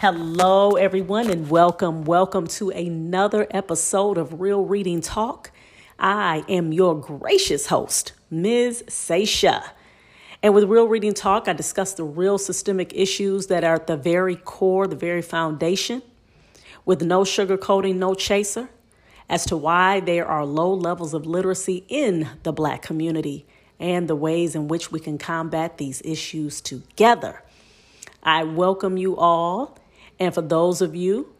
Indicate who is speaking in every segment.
Speaker 1: Hello, everyone, and welcome. Welcome to another episode of Real Reading Talk. I am your gracious host, Ms. Seisha. And with Real Reading Talk, I discuss the real systemic issues that are at the very core, the very foundation, with no sugarcoating, no chaser, as to why there are low levels of literacy in the Black community and the ways in which we can combat these issues together. I welcome you all and for those of you,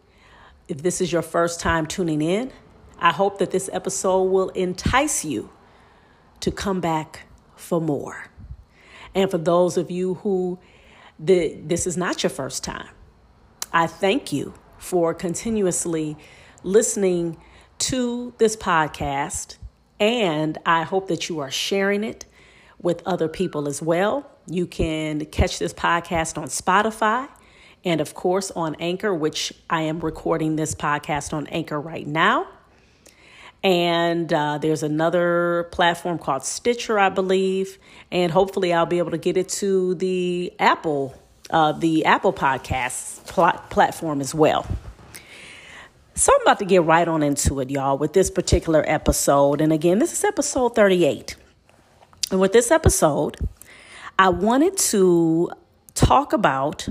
Speaker 1: if this is your first time tuning in, I hope that this episode will entice you to come back for more. And for those of you who the, this is not your first time, I thank you for continuously listening to this podcast. And I hope that you are sharing it with other people as well. You can catch this podcast on Spotify and of course on Anchor, which I am recording this podcast on Anchor right now. And uh, there's another platform called Stitcher, I believe, and hopefully I'll be able to get it to the Apple, uh, the Apple Podcasts pl- platform as well. So I'm about to get right on into it, y'all, with this particular episode. And again, this is episode 38. And with this episode, I wanted to talk about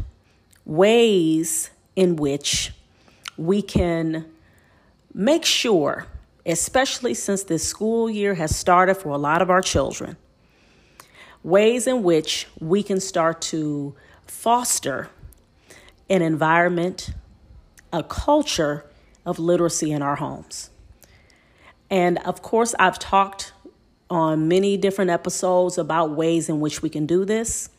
Speaker 1: ways in which we can make sure, especially since this school year has started for a lot of our children, ways in which we can start to foster an environment, a culture of literacy in our homes. And of course, I've talked on many different episodes about ways in which we can do this.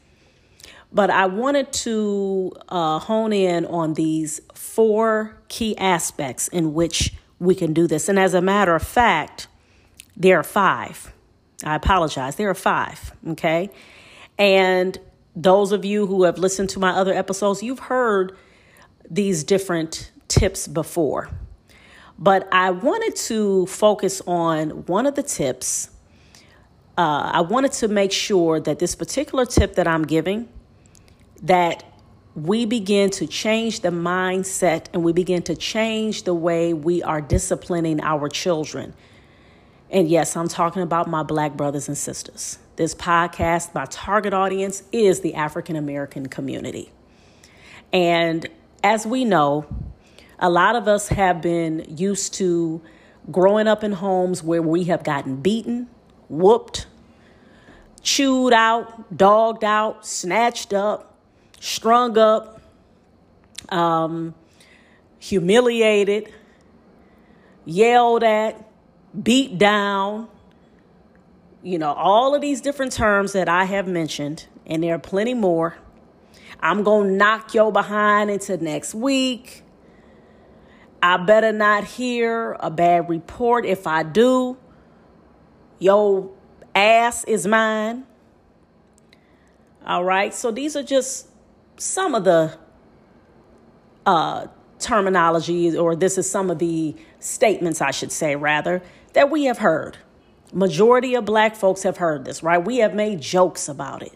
Speaker 1: But I wanted to uh, hone in on these four key aspects in which we can do this. And as a matter of fact, there are five. I apologize. There are five. Okay. And those of you who have listened to my other episodes, you've heard these different tips before. But I wanted to focus on one of the tips. Uh, I wanted to make sure that this particular tip that I'm giving that we begin to change the mindset and we begin to change the way we are disciplining our children. And yes, I'm talking about my black brothers and sisters. This podcast, my target audience is the African American community. And as we know, a lot of us have been used to growing up in homes where we have gotten beaten, whooped, chewed out, dogged out, snatched up, strung up, um, humiliated, yelled at, beat down, you know, all of these different terms that I have mentioned, and there are plenty more. I'm going to knock your behind into next week. I better not hear a bad report. If I do, your ass is mine. All right. So these are just some of the uh, terminology, or this is some of the statements, I should say, rather, that we have heard. Majority of black folks have heard this, right? We have made jokes about it.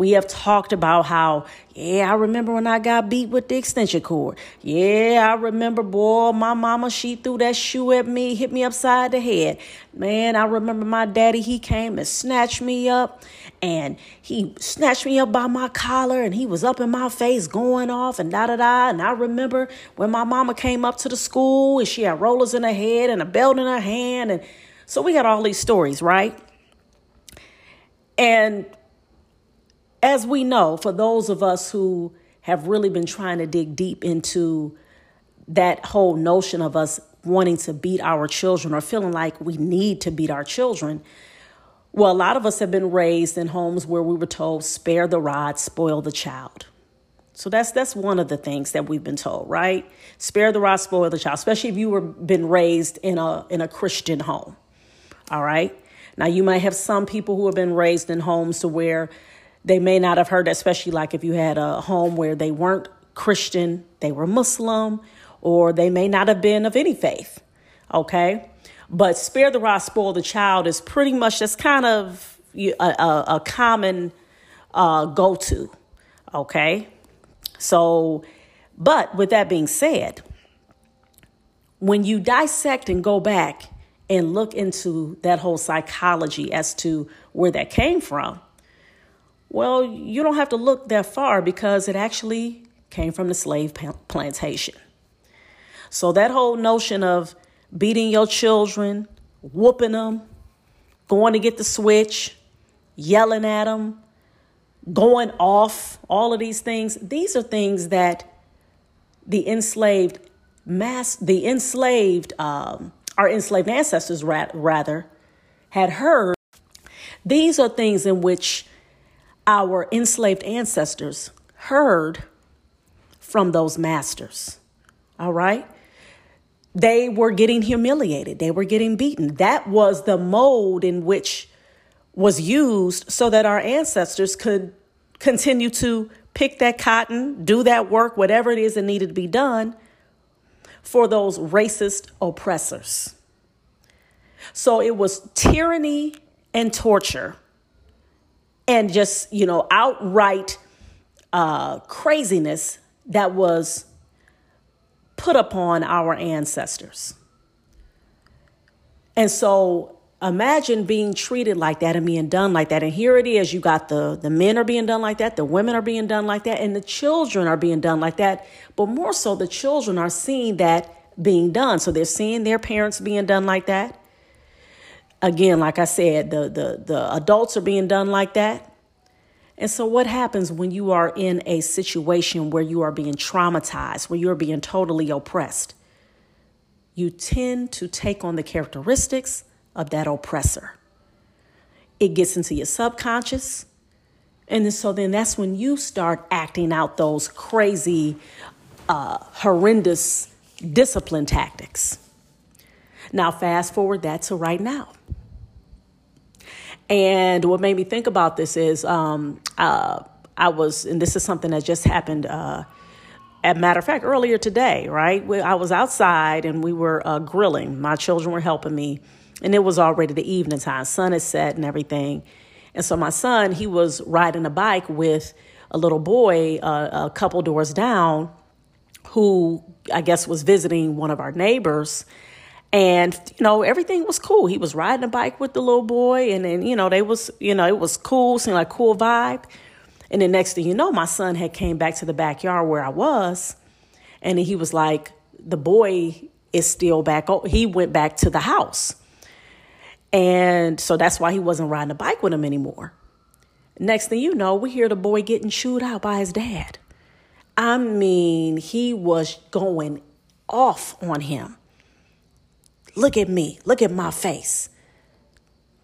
Speaker 1: We have talked about how, yeah, I remember when I got beat with the extension cord. Yeah, I remember, boy, my mama, she threw that shoe at me, hit me upside the head. Man, I remember my daddy, he came and snatched me up and he snatched me up by my collar and he was up in my face going off and da da da. And I remember when my mama came up to the school and she had rollers in her head and a belt in her hand. And so we got all these stories, right? And as we know, for those of us who have really been trying to dig deep into that whole notion of us wanting to beat our children or feeling like we need to beat our children, well, a lot of us have been raised in homes where we were told, spare the rod, spoil the child. So that's that's one of the things that we've been told, right? Spare the rod, spoil the child, especially if you were been raised in a in a Christian home. All right. Now you might have some people who have been raised in homes to where they may not have heard, especially like if you had a home where they weren't Christian, they were Muslim, or they may not have been of any faith. Okay. But spare the rod, spoil the child is pretty much that's kind of a, a, a common uh, go to. Okay. So But with that being said, when you dissect and go back and look into that whole psychology as to where that came from, well, you don't have to look that far because it actually came from the slave plantation. So that whole notion of beating your children, whooping them, going to get the switch, yelling at them, going off, all of these things, these are things that the enslaved mass, the enslaved, um, our enslaved ancestors rather, had heard. These are things in which our enslaved ancestors heard from those masters. All right? They were getting humiliated, they were getting beaten. That was the mode in which was used so that our ancestors could continue to pick that cotton, do that work, whatever it is that needed to be done for those racist oppressors. So it was tyranny and torture and just, you know, outright uh, craziness that was put upon our ancestors. And so imagine being treated like that and being done like that. And here it is you got the, the men are being done like that, the women are being done like that, and the children are being done like that. But more so, the children are seeing that being done. So they're seeing their parents being done like that. Again, like I said, the, the, the adults are being done like that. And so, what happens when you are in a situation where you are being traumatized, where you're being totally oppressed? You tend to take on the characteristics of that oppressor. It gets into your subconscious. And so then that's when you start acting out those crazy, uh, horrendous discipline tactics. Now, fast forward that to right now. And what made me think about this is um, uh, I was, and this is something that just happened. Uh, as a matter of fact, earlier today, right? I was outside and we were uh, grilling. My children were helping me and it was already the evening time. Sun is set and everything. And so my son, he was riding a bike with a little boy uh, a couple doors down who I guess was visiting one of our neighbors. And, you know, everything was cool. He was riding a bike with the little boy and then, you know, they was, you know, it was cool, seemed like cool vibe. And then next thing you know, my son had came back to the backyard where I was. And he was like, the boy is still back. He went back to the house. And so that's why he wasn't riding a bike with him anymore. Next thing you know, we hear the boy getting chewed out by his dad. I mean, he was going off on him. Look at me. Look at my face.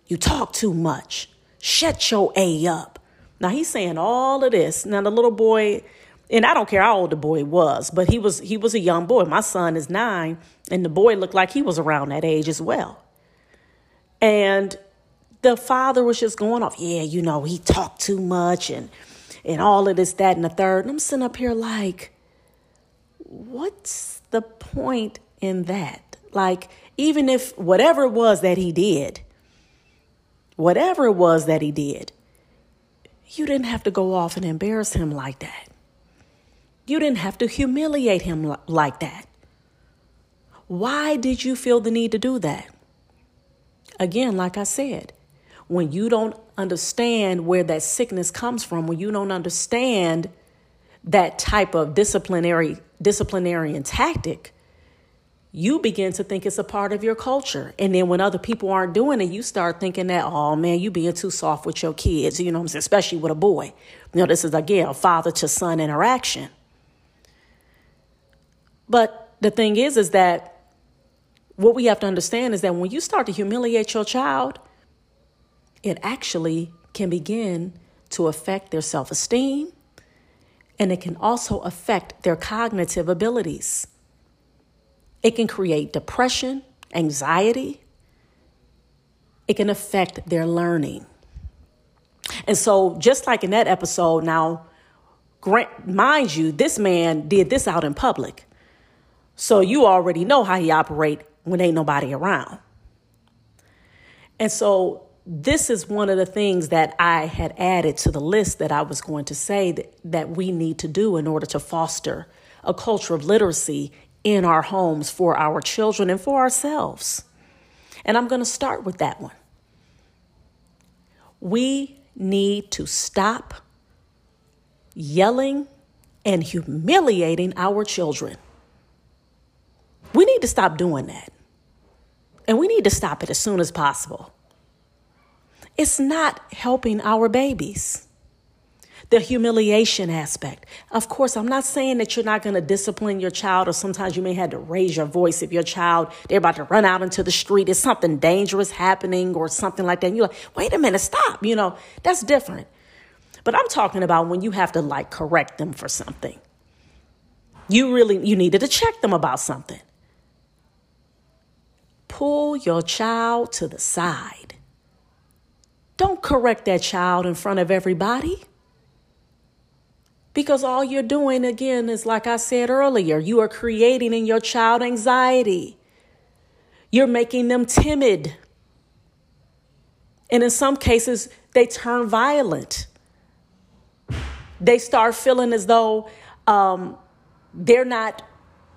Speaker 1: You talk too much. Shut your A up. Now he's saying all of this. Now the little boy, and I don't care how old the boy was, but he was he was a young boy. My son is nine, and the boy looked like he was around that age as well. And the father was just going off, yeah, you know, he talked too much and and all of this, that, and the third. And I'm sitting up here like, what's the point in that? Like, even if whatever it was that he did, whatever it was that he did, you didn't have to go off and embarrass him like that. You didn't have to humiliate him like that. Why did you feel the need to do that? Again, like I said, when you don't understand where that sickness comes from, when you don't understand that type of disciplinary disciplinarian tactic, you begin to think it's a part of your culture. And then when other people aren't doing it, you start thinking that, oh man, you being too soft with your kids, you know I'm saying? Especially with a boy. You know, this is again a father to son interaction. But the thing is, is that what we have to understand is that when you start to humiliate your child, it actually can begin to affect their self esteem and it can also affect their cognitive abilities. It can create depression, anxiety, it can affect their learning. And so, just like in that episode, now, grant, mind you, this man did this out in public. So you already know how he operate when ain't nobody around. And so this is one of the things that I had added to the list that I was going to say that, that we need to do in order to foster a culture of literacy in our homes for our children and for ourselves. And I'm going to start with that one. We need to stop yelling and humiliating our children. We need to stop doing that. And we need to stop it as soon as possible. It's not helping our babies the humiliation aspect. Of course, I'm not saying that you're not going to discipline your child, or sometimes you may have to raise your voice if your child they're about to run out into the street. Is something dangerous happening or something like that? And you're like, wait a minute, stop. You know, that's different. But I'm talking about when you have to like correct them for something. You really you needed to check them about something. Pull your child to the side. Don't correct that child in front of everybody. Because all you're doing, again, is like I said earlier, you are creating in your child anxiety. You're making them timid. And in some cases, they turn violent. They start feeling as though um, they're not,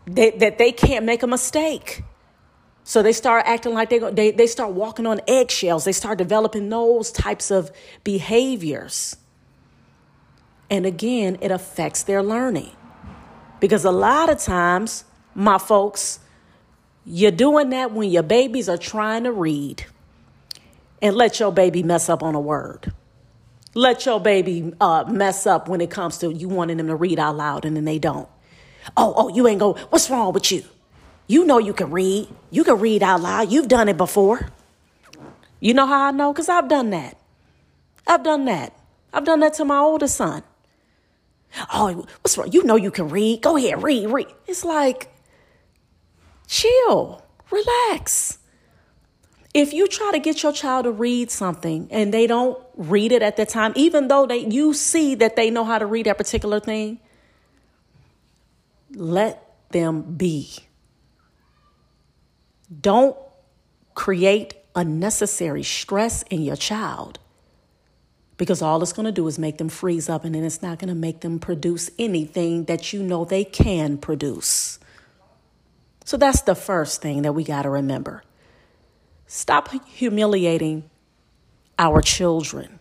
Speaker 1: they, that they can't make a mistake. So they start acting like they, they, they start walking on eggshells. They start developing those types of behaviors. And again, it affects their learning. Because a lot of times, my folks, you're doing that when your babies are trying to read. And let your baby mess up on a word. Let your baby uh, mess up when it comes to you wanting them to read out loud and then they don't. Oh, oh, you ain't go, what's wrong with you? You know you can read. You can read out loud. You've done it before. You know how I know? Because I've done that. I've done that. I've done that to my oldest son. Oh, what's wrong? You know you can read. Go ahead, read, read. It's like, chill, relax. If you try to get your child to read something and they don't read it at that time, even though they you see that they know how to read that particular thing, let them be. Don't create unnecessary stress in your child because all it's going to do is make them freeze up and then it's not going to make them produce anything that you know they can produce. So that's the first thing that we got to remember. Stop humiliating our children.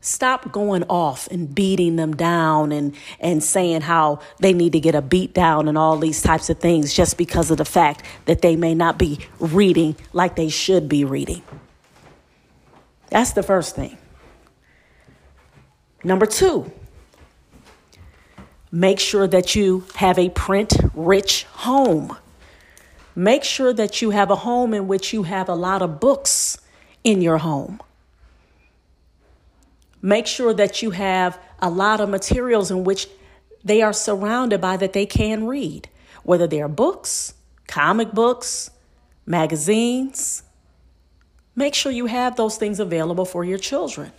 Speaker 1: Stop going off and beating them down and, and saying how they need to get a beat down and all these types of things just because of the fact that they may not be reading like they should be reading. That's the first thing. Number two, make sure that you have a print rich home. Make sure that you have a home in which you have a lot of books in your home. Make sure that you have a lot of materials in which they are surrounded by that they can read, whether they're books, comic books, magazines. Make sure you have those things available for your children.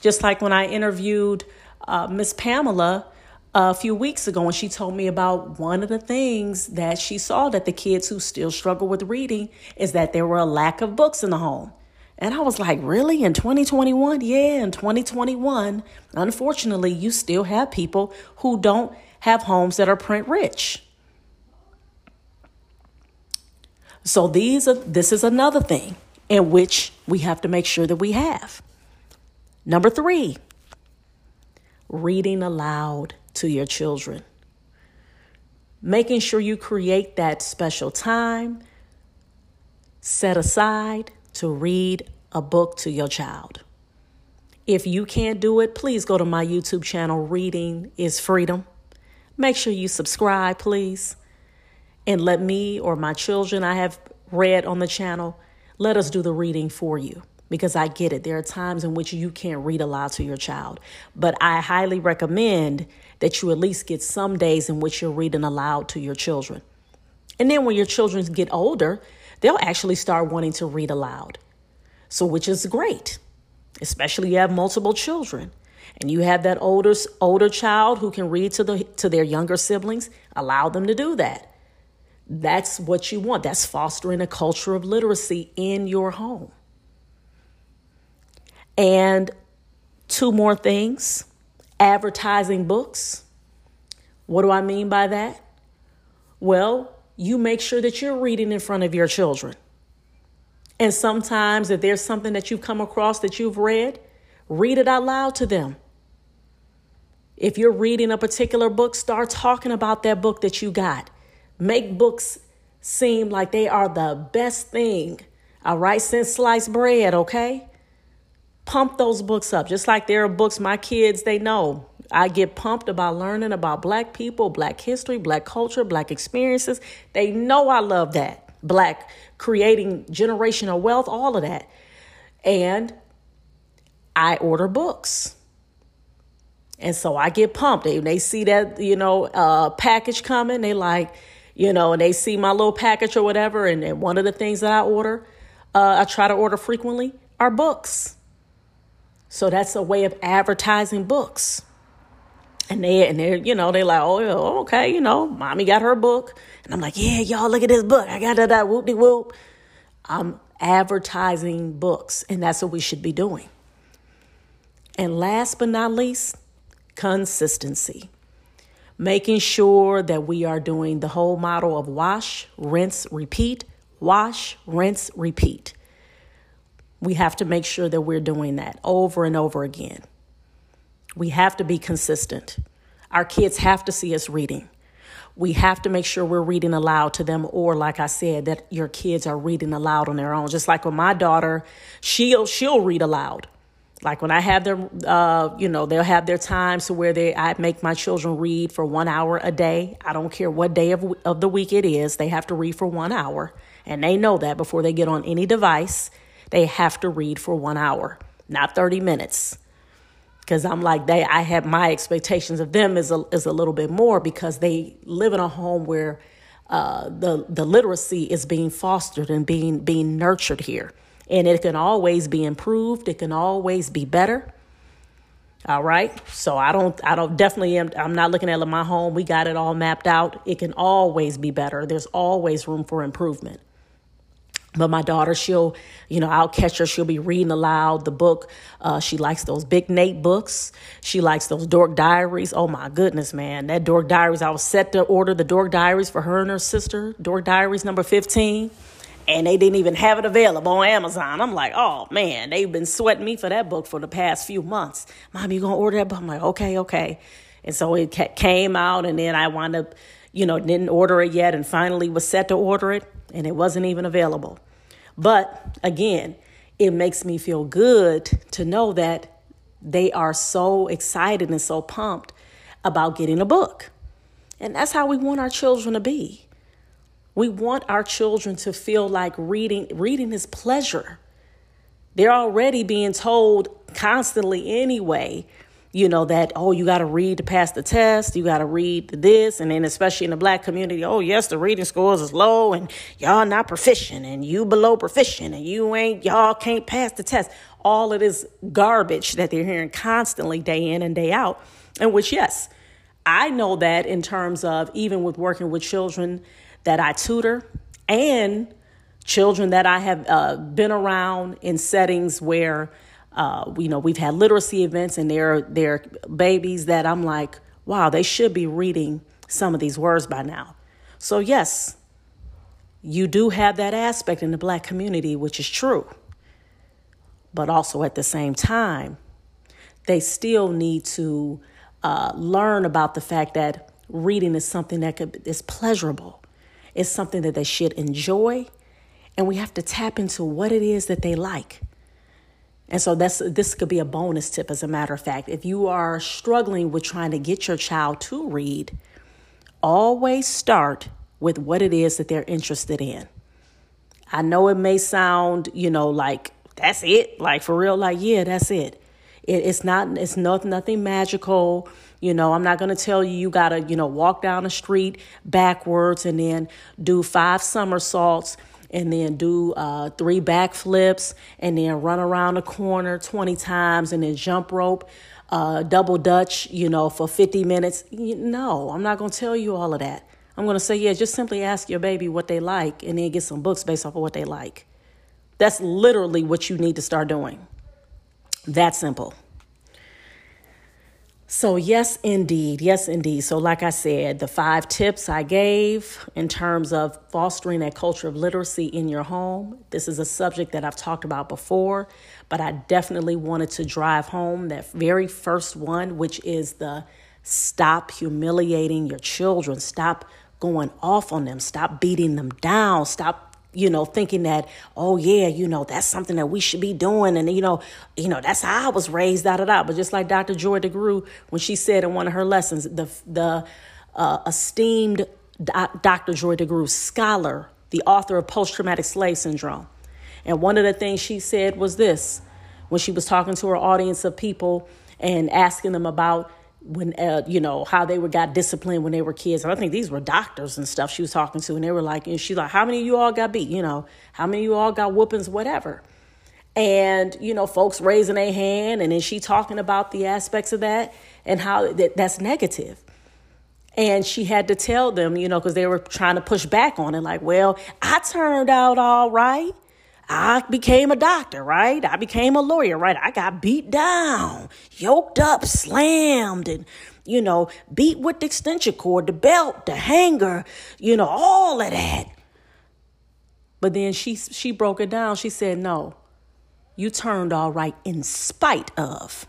Speaker 1: Just like when I interviewed uh, Miss Pamela a few weeks ago, and she told me about one of the things that she saw that the kids who still struggle with reading is that there were a lack of books in the home. And I was like, really? In 2021? Yeah, in 2021, unfortunately, you still have people who don't have homes that are print rich. So these are this is another thing in which we have to make sure that we have. Number three, reading aloud to your children. Making sure you create that special time set aside to read a book to your child. If you can't do it, please go to my YouTube channel, Reading is Freedom. Make sure you subscribe, please. And let me or my children I have read on the channel, let us do the reading for you because I get it. There are times in which you can't read aloud to your child, but I highly recommend that you at least get some days in which you're reading aloud to your children. And then when your children get older, they'll actually start wanting to read aloud. So, which is great, especially you have multiple children and you have that older older child who can read to the to their younger siblings, allow them to do that. That's what you want. That's fostering a culture of literacy in your home. And two more things advertising books. What do I mean by that? Well, you make sure that you're reading in front of your children. And sometimes, if there's something that you've come across that you've read, read it out loud to them. If you're reading a particular book, start talking about that book that you got. Make books seem like they are the best thing, all right, since sliced bread, okay? Pump those books up. Just like there are books my kids, they know. I get pumped about learning about black people, black history, black culture, black experiences. They know I love that black creating generational wealth, all of that. And I order books. And so I get pumped. They, they see that, you know, uh, package coming. They like, you know, and they see my little package or whatever. And, and one of the things that I order, uh, I try to order frequently, are books. So that's a way of advertising books. And they and they're, you know, they're like, oh, okay, you know, mommy got her book. And I'm like, yeah, y'all look at this book. I got that, whoop de whoop. I'm advertising books, and that's what we should be doing. And last but not least, consistency. Making sure that we are doing the whole model of wash, rinse, repeat, wash, rinse, repeat. We have to make sure that we're doing that over and over again. We have to be consistent. Our kids have to see us reading. We have to make sure we're reading aloud to them, or like I said, that your kids are reading aloud on their own. Just like with my daughter, she'll she'll read aloud. Like when I have them, uh, you know, they'll have their times to where they, I make my children read for one hour a day. I don't care what day of, of the week it is. They have to read for one hour. And they know that before they get on any device, they have to read for one hour, not 30 minutes because I'm like they I have my expectations of them is a is a little bit more because they live in a home where uh, the the literacy is being fostered and being being nurtured here, and it can always be improved. It can always be better. All right, so I don't I don't definitely am I'm not looking at my home. We got it all mapped out. It can always be better. There's always room for improvement. But my daughter, she'll, you know, I'll catch her. She'll be reading aloud the book. Uh, she likes those Big Nate books. She likes those Dork Diaries. Oh my goodness, man. That Dork Diaries, I was set to order the Dork Diaries for her and her sister, Dork Diaries number 15. And they didn't even have it available on Amazon. I'm like, oh man, they've been sweating me for that book for the past few months. Mom, you gonna order that book? I'm like, okay, okay. And so it came out, and then I wound up, you know, didn't order it yet, and finally was set to order it and it wasn't even available. But again, it makes me feel good to know that they are so excited and so pumped about getting a book. And that's how we want our children to be. We want our children to feel like reading reading is pleasure. They're already being told constantly anyway you know that oh you got to read to pass the test you got to read this and then especially in the black community oh yes the reading scores is low and y'all not proficient and you below proficient and you ain't y'all can't pass the test. All of this garbage that they're hearing constantly day in and day out and which yes i know that in terms of even with working with children that i tutor and children that i have uh, been around in settings where uh, you know, we've had literacy events, and there there are babies that I'm like, wow, they should be reading some of these words by now. So yes, you do have that aspect in the black community, which is true. But also at the same time, they still need to uh, learn about the fact that reading is something that could, is pleasurable. It's something that they should enjoy, and we have to tap into what it is that they like. And so that's this could be a bonus tip as a matter of fact. If you are struggling with trying to get your child to read, always start with what it is that they're interested in. I know it may sound, you know, like that's it, like for real, like yeah, that's it. it it's not, it's not nothing magical. You know, I'm not going to tell you you got to, you know, walk down the street backwards and then do five somersaults and then do uh, three backflips and then run around the corner 20 times and then jump rope, uh, double dutch, you know, for 50 minutes. No, I'm not going to tell you all of that. I'm going to say, yeah, just simply ask your baby what they like and then get some books based off of what they like. That's literally what you need to start doing. That simple. So, yes, indeed. Yes, indeed. So, like I said, the five tips I gave in terms of fostering a culture of literacy in your home, this is a subject that I've talked about before, but I definitely wanted to drive home that very first one, which is the stop humiliating your children, stop going off on them, stop beating them down, stop you know, thinking that, oh yeah, you know, that's something that we should be doing. And, you know, you know, that's how I was raised, da da da. But just like Dr. Joy DeGruy, when she said in one of her lessons, the the uh, esteemed Dr. Joy DeGruy, scholar, the author of Post Traumatic Slave Syndrome. And one of the things she said was this when she was talking to her audience of people and asking them about when uh, you know how they were got disciplined when they were kids. And I think these were doctors and stuff she was talking to, and they were like, and she's like, "How many of you all got beat? You know, how many of you all got whoopings, whatever." And you know, folks raising a hand, and then she talking about the aspects of that and how that, that's. And she had to tell them, you know, because they were trying to push back on it, like, "Well, I turned out all right." I became a doctor, right? I became a lawyer, right? I got beat down, yoked up, slammed, and, you know, beat with the extension cord, the belt, the hanger, you know, all of that. But then she she broke it down. She said, "No. You turned all right in spite of,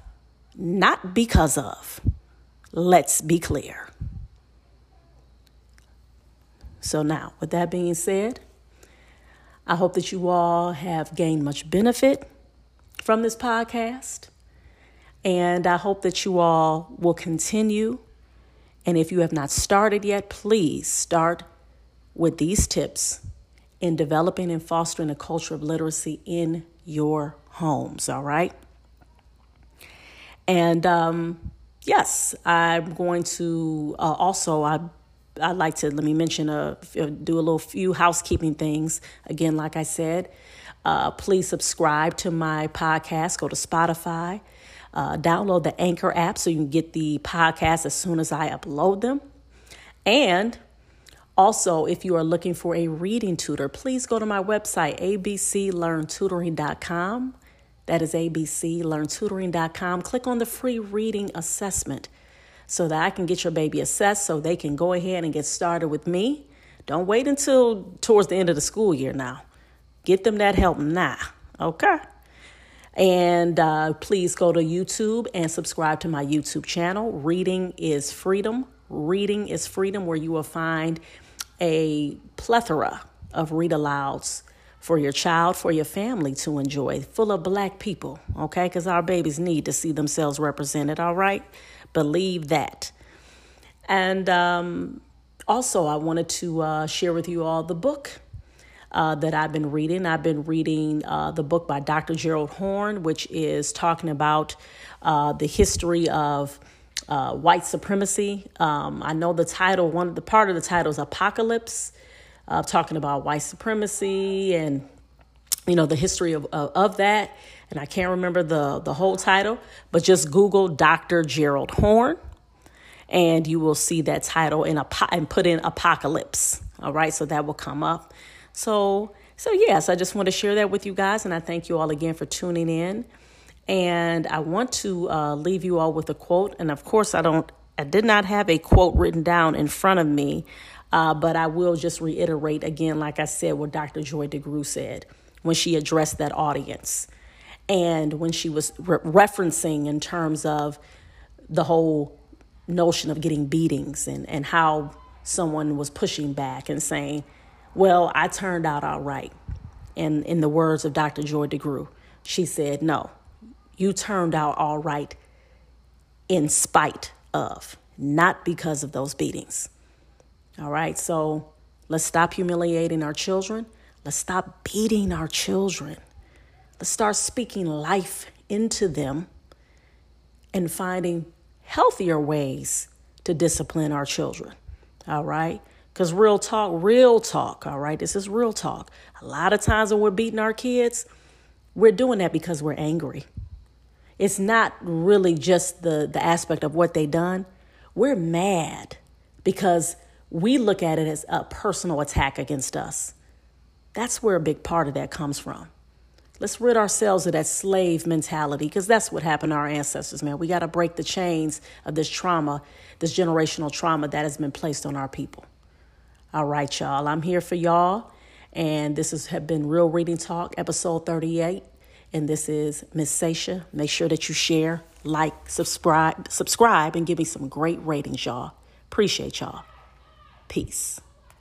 Speaker 1: not because of. Let's be clear." So now, with that being said, I hope that you all have gained much benefit from this podcast. And I hope that you all will continue. And if you have not started yet, please start with these tips in developing and fostering a culture of literacy in your homes. All right. And um, yes, I'm going to uh, also, I I'd like to let me mention a do a little few housekeeping things. Again, like I said, uh, please subscribe to my podcast. Go to Spotify, uh, download the Anchor app so you can get the podcast as soon as I upload them. And also, if you are looking for a reading tutor, please go to my website, abclearntutoring.com. That is abclearntutoring.com. Click on the free reading assessment so that I can get your baby assessed so they can go ahead and get started with me. Don't wait until towards the end of the school year now. Get them that help now, okay? And uh, please go to YouTube and subscribe to my YouTube channel. Reading is Freedom. Reading is Freedom, where you will find a plethora of read alouds for your child, for your family to enjoy, full of black people, okay? Because our babies need to see themselves represented, all right? Believe that. And um, also, I wanted to uh, share with you all the book uh, that I've been reading. I've been reading uh, the book by Dr. Gerald Horne, which is talking about uh, the history of uh, white supremacy. Um, I know the title, one of the part of the title is Apocalypse, uh, talking about white supremacy and you know the history of, of, of that and I can't remember the, the whole title, but just Google Dr. Gerald Horne and you will see that title in a and put in apocalypse. All right, so that will come up. So so yes, I just want to share that with you guys, and I thank you all again for tuning in. And I want to uh, leave you all with a quote, and of course, I don't, I did not have a quote written down in front of me, uh, but I will just reiterate again, like I said, what Dr. Joy DeGruy said when she addressed that audience and when she was re- referencing in terms of the whole notion of getting beatings and, and how someone was pushing back and saying, Well, I turned out all right. And in the words of Dr. Joy DeGruy, she said, No, you turned out all right in spite of, not because of those beatings. All right, so let's stop humiliating our children. Let's stop beating our children. Let's start speaking life into them and finding healthier ways to discipline our children. All right? Because real talk, real talk, all right? This is real talk. A lot of times when we're beating our kids, we're doing that because we're angry. It's not really just the, the aspect of what they done. We're mad because we look at it as a personal attack against us. That's where a big part of that comes from. Let's rid ourselves of that slave mentality because that's what happened to our ancestors, man. We got to break the chains of this trauma, this generational trauma that has been placed on our people. All right, y'all. I'm here for y'all. And this has been Real Reading Talk, episode 38. And this is Miss Sasha. Make sure that you share, like, subscribe, subscribe, and give me some great ratings, y'all. Appreciate y'all. Peace.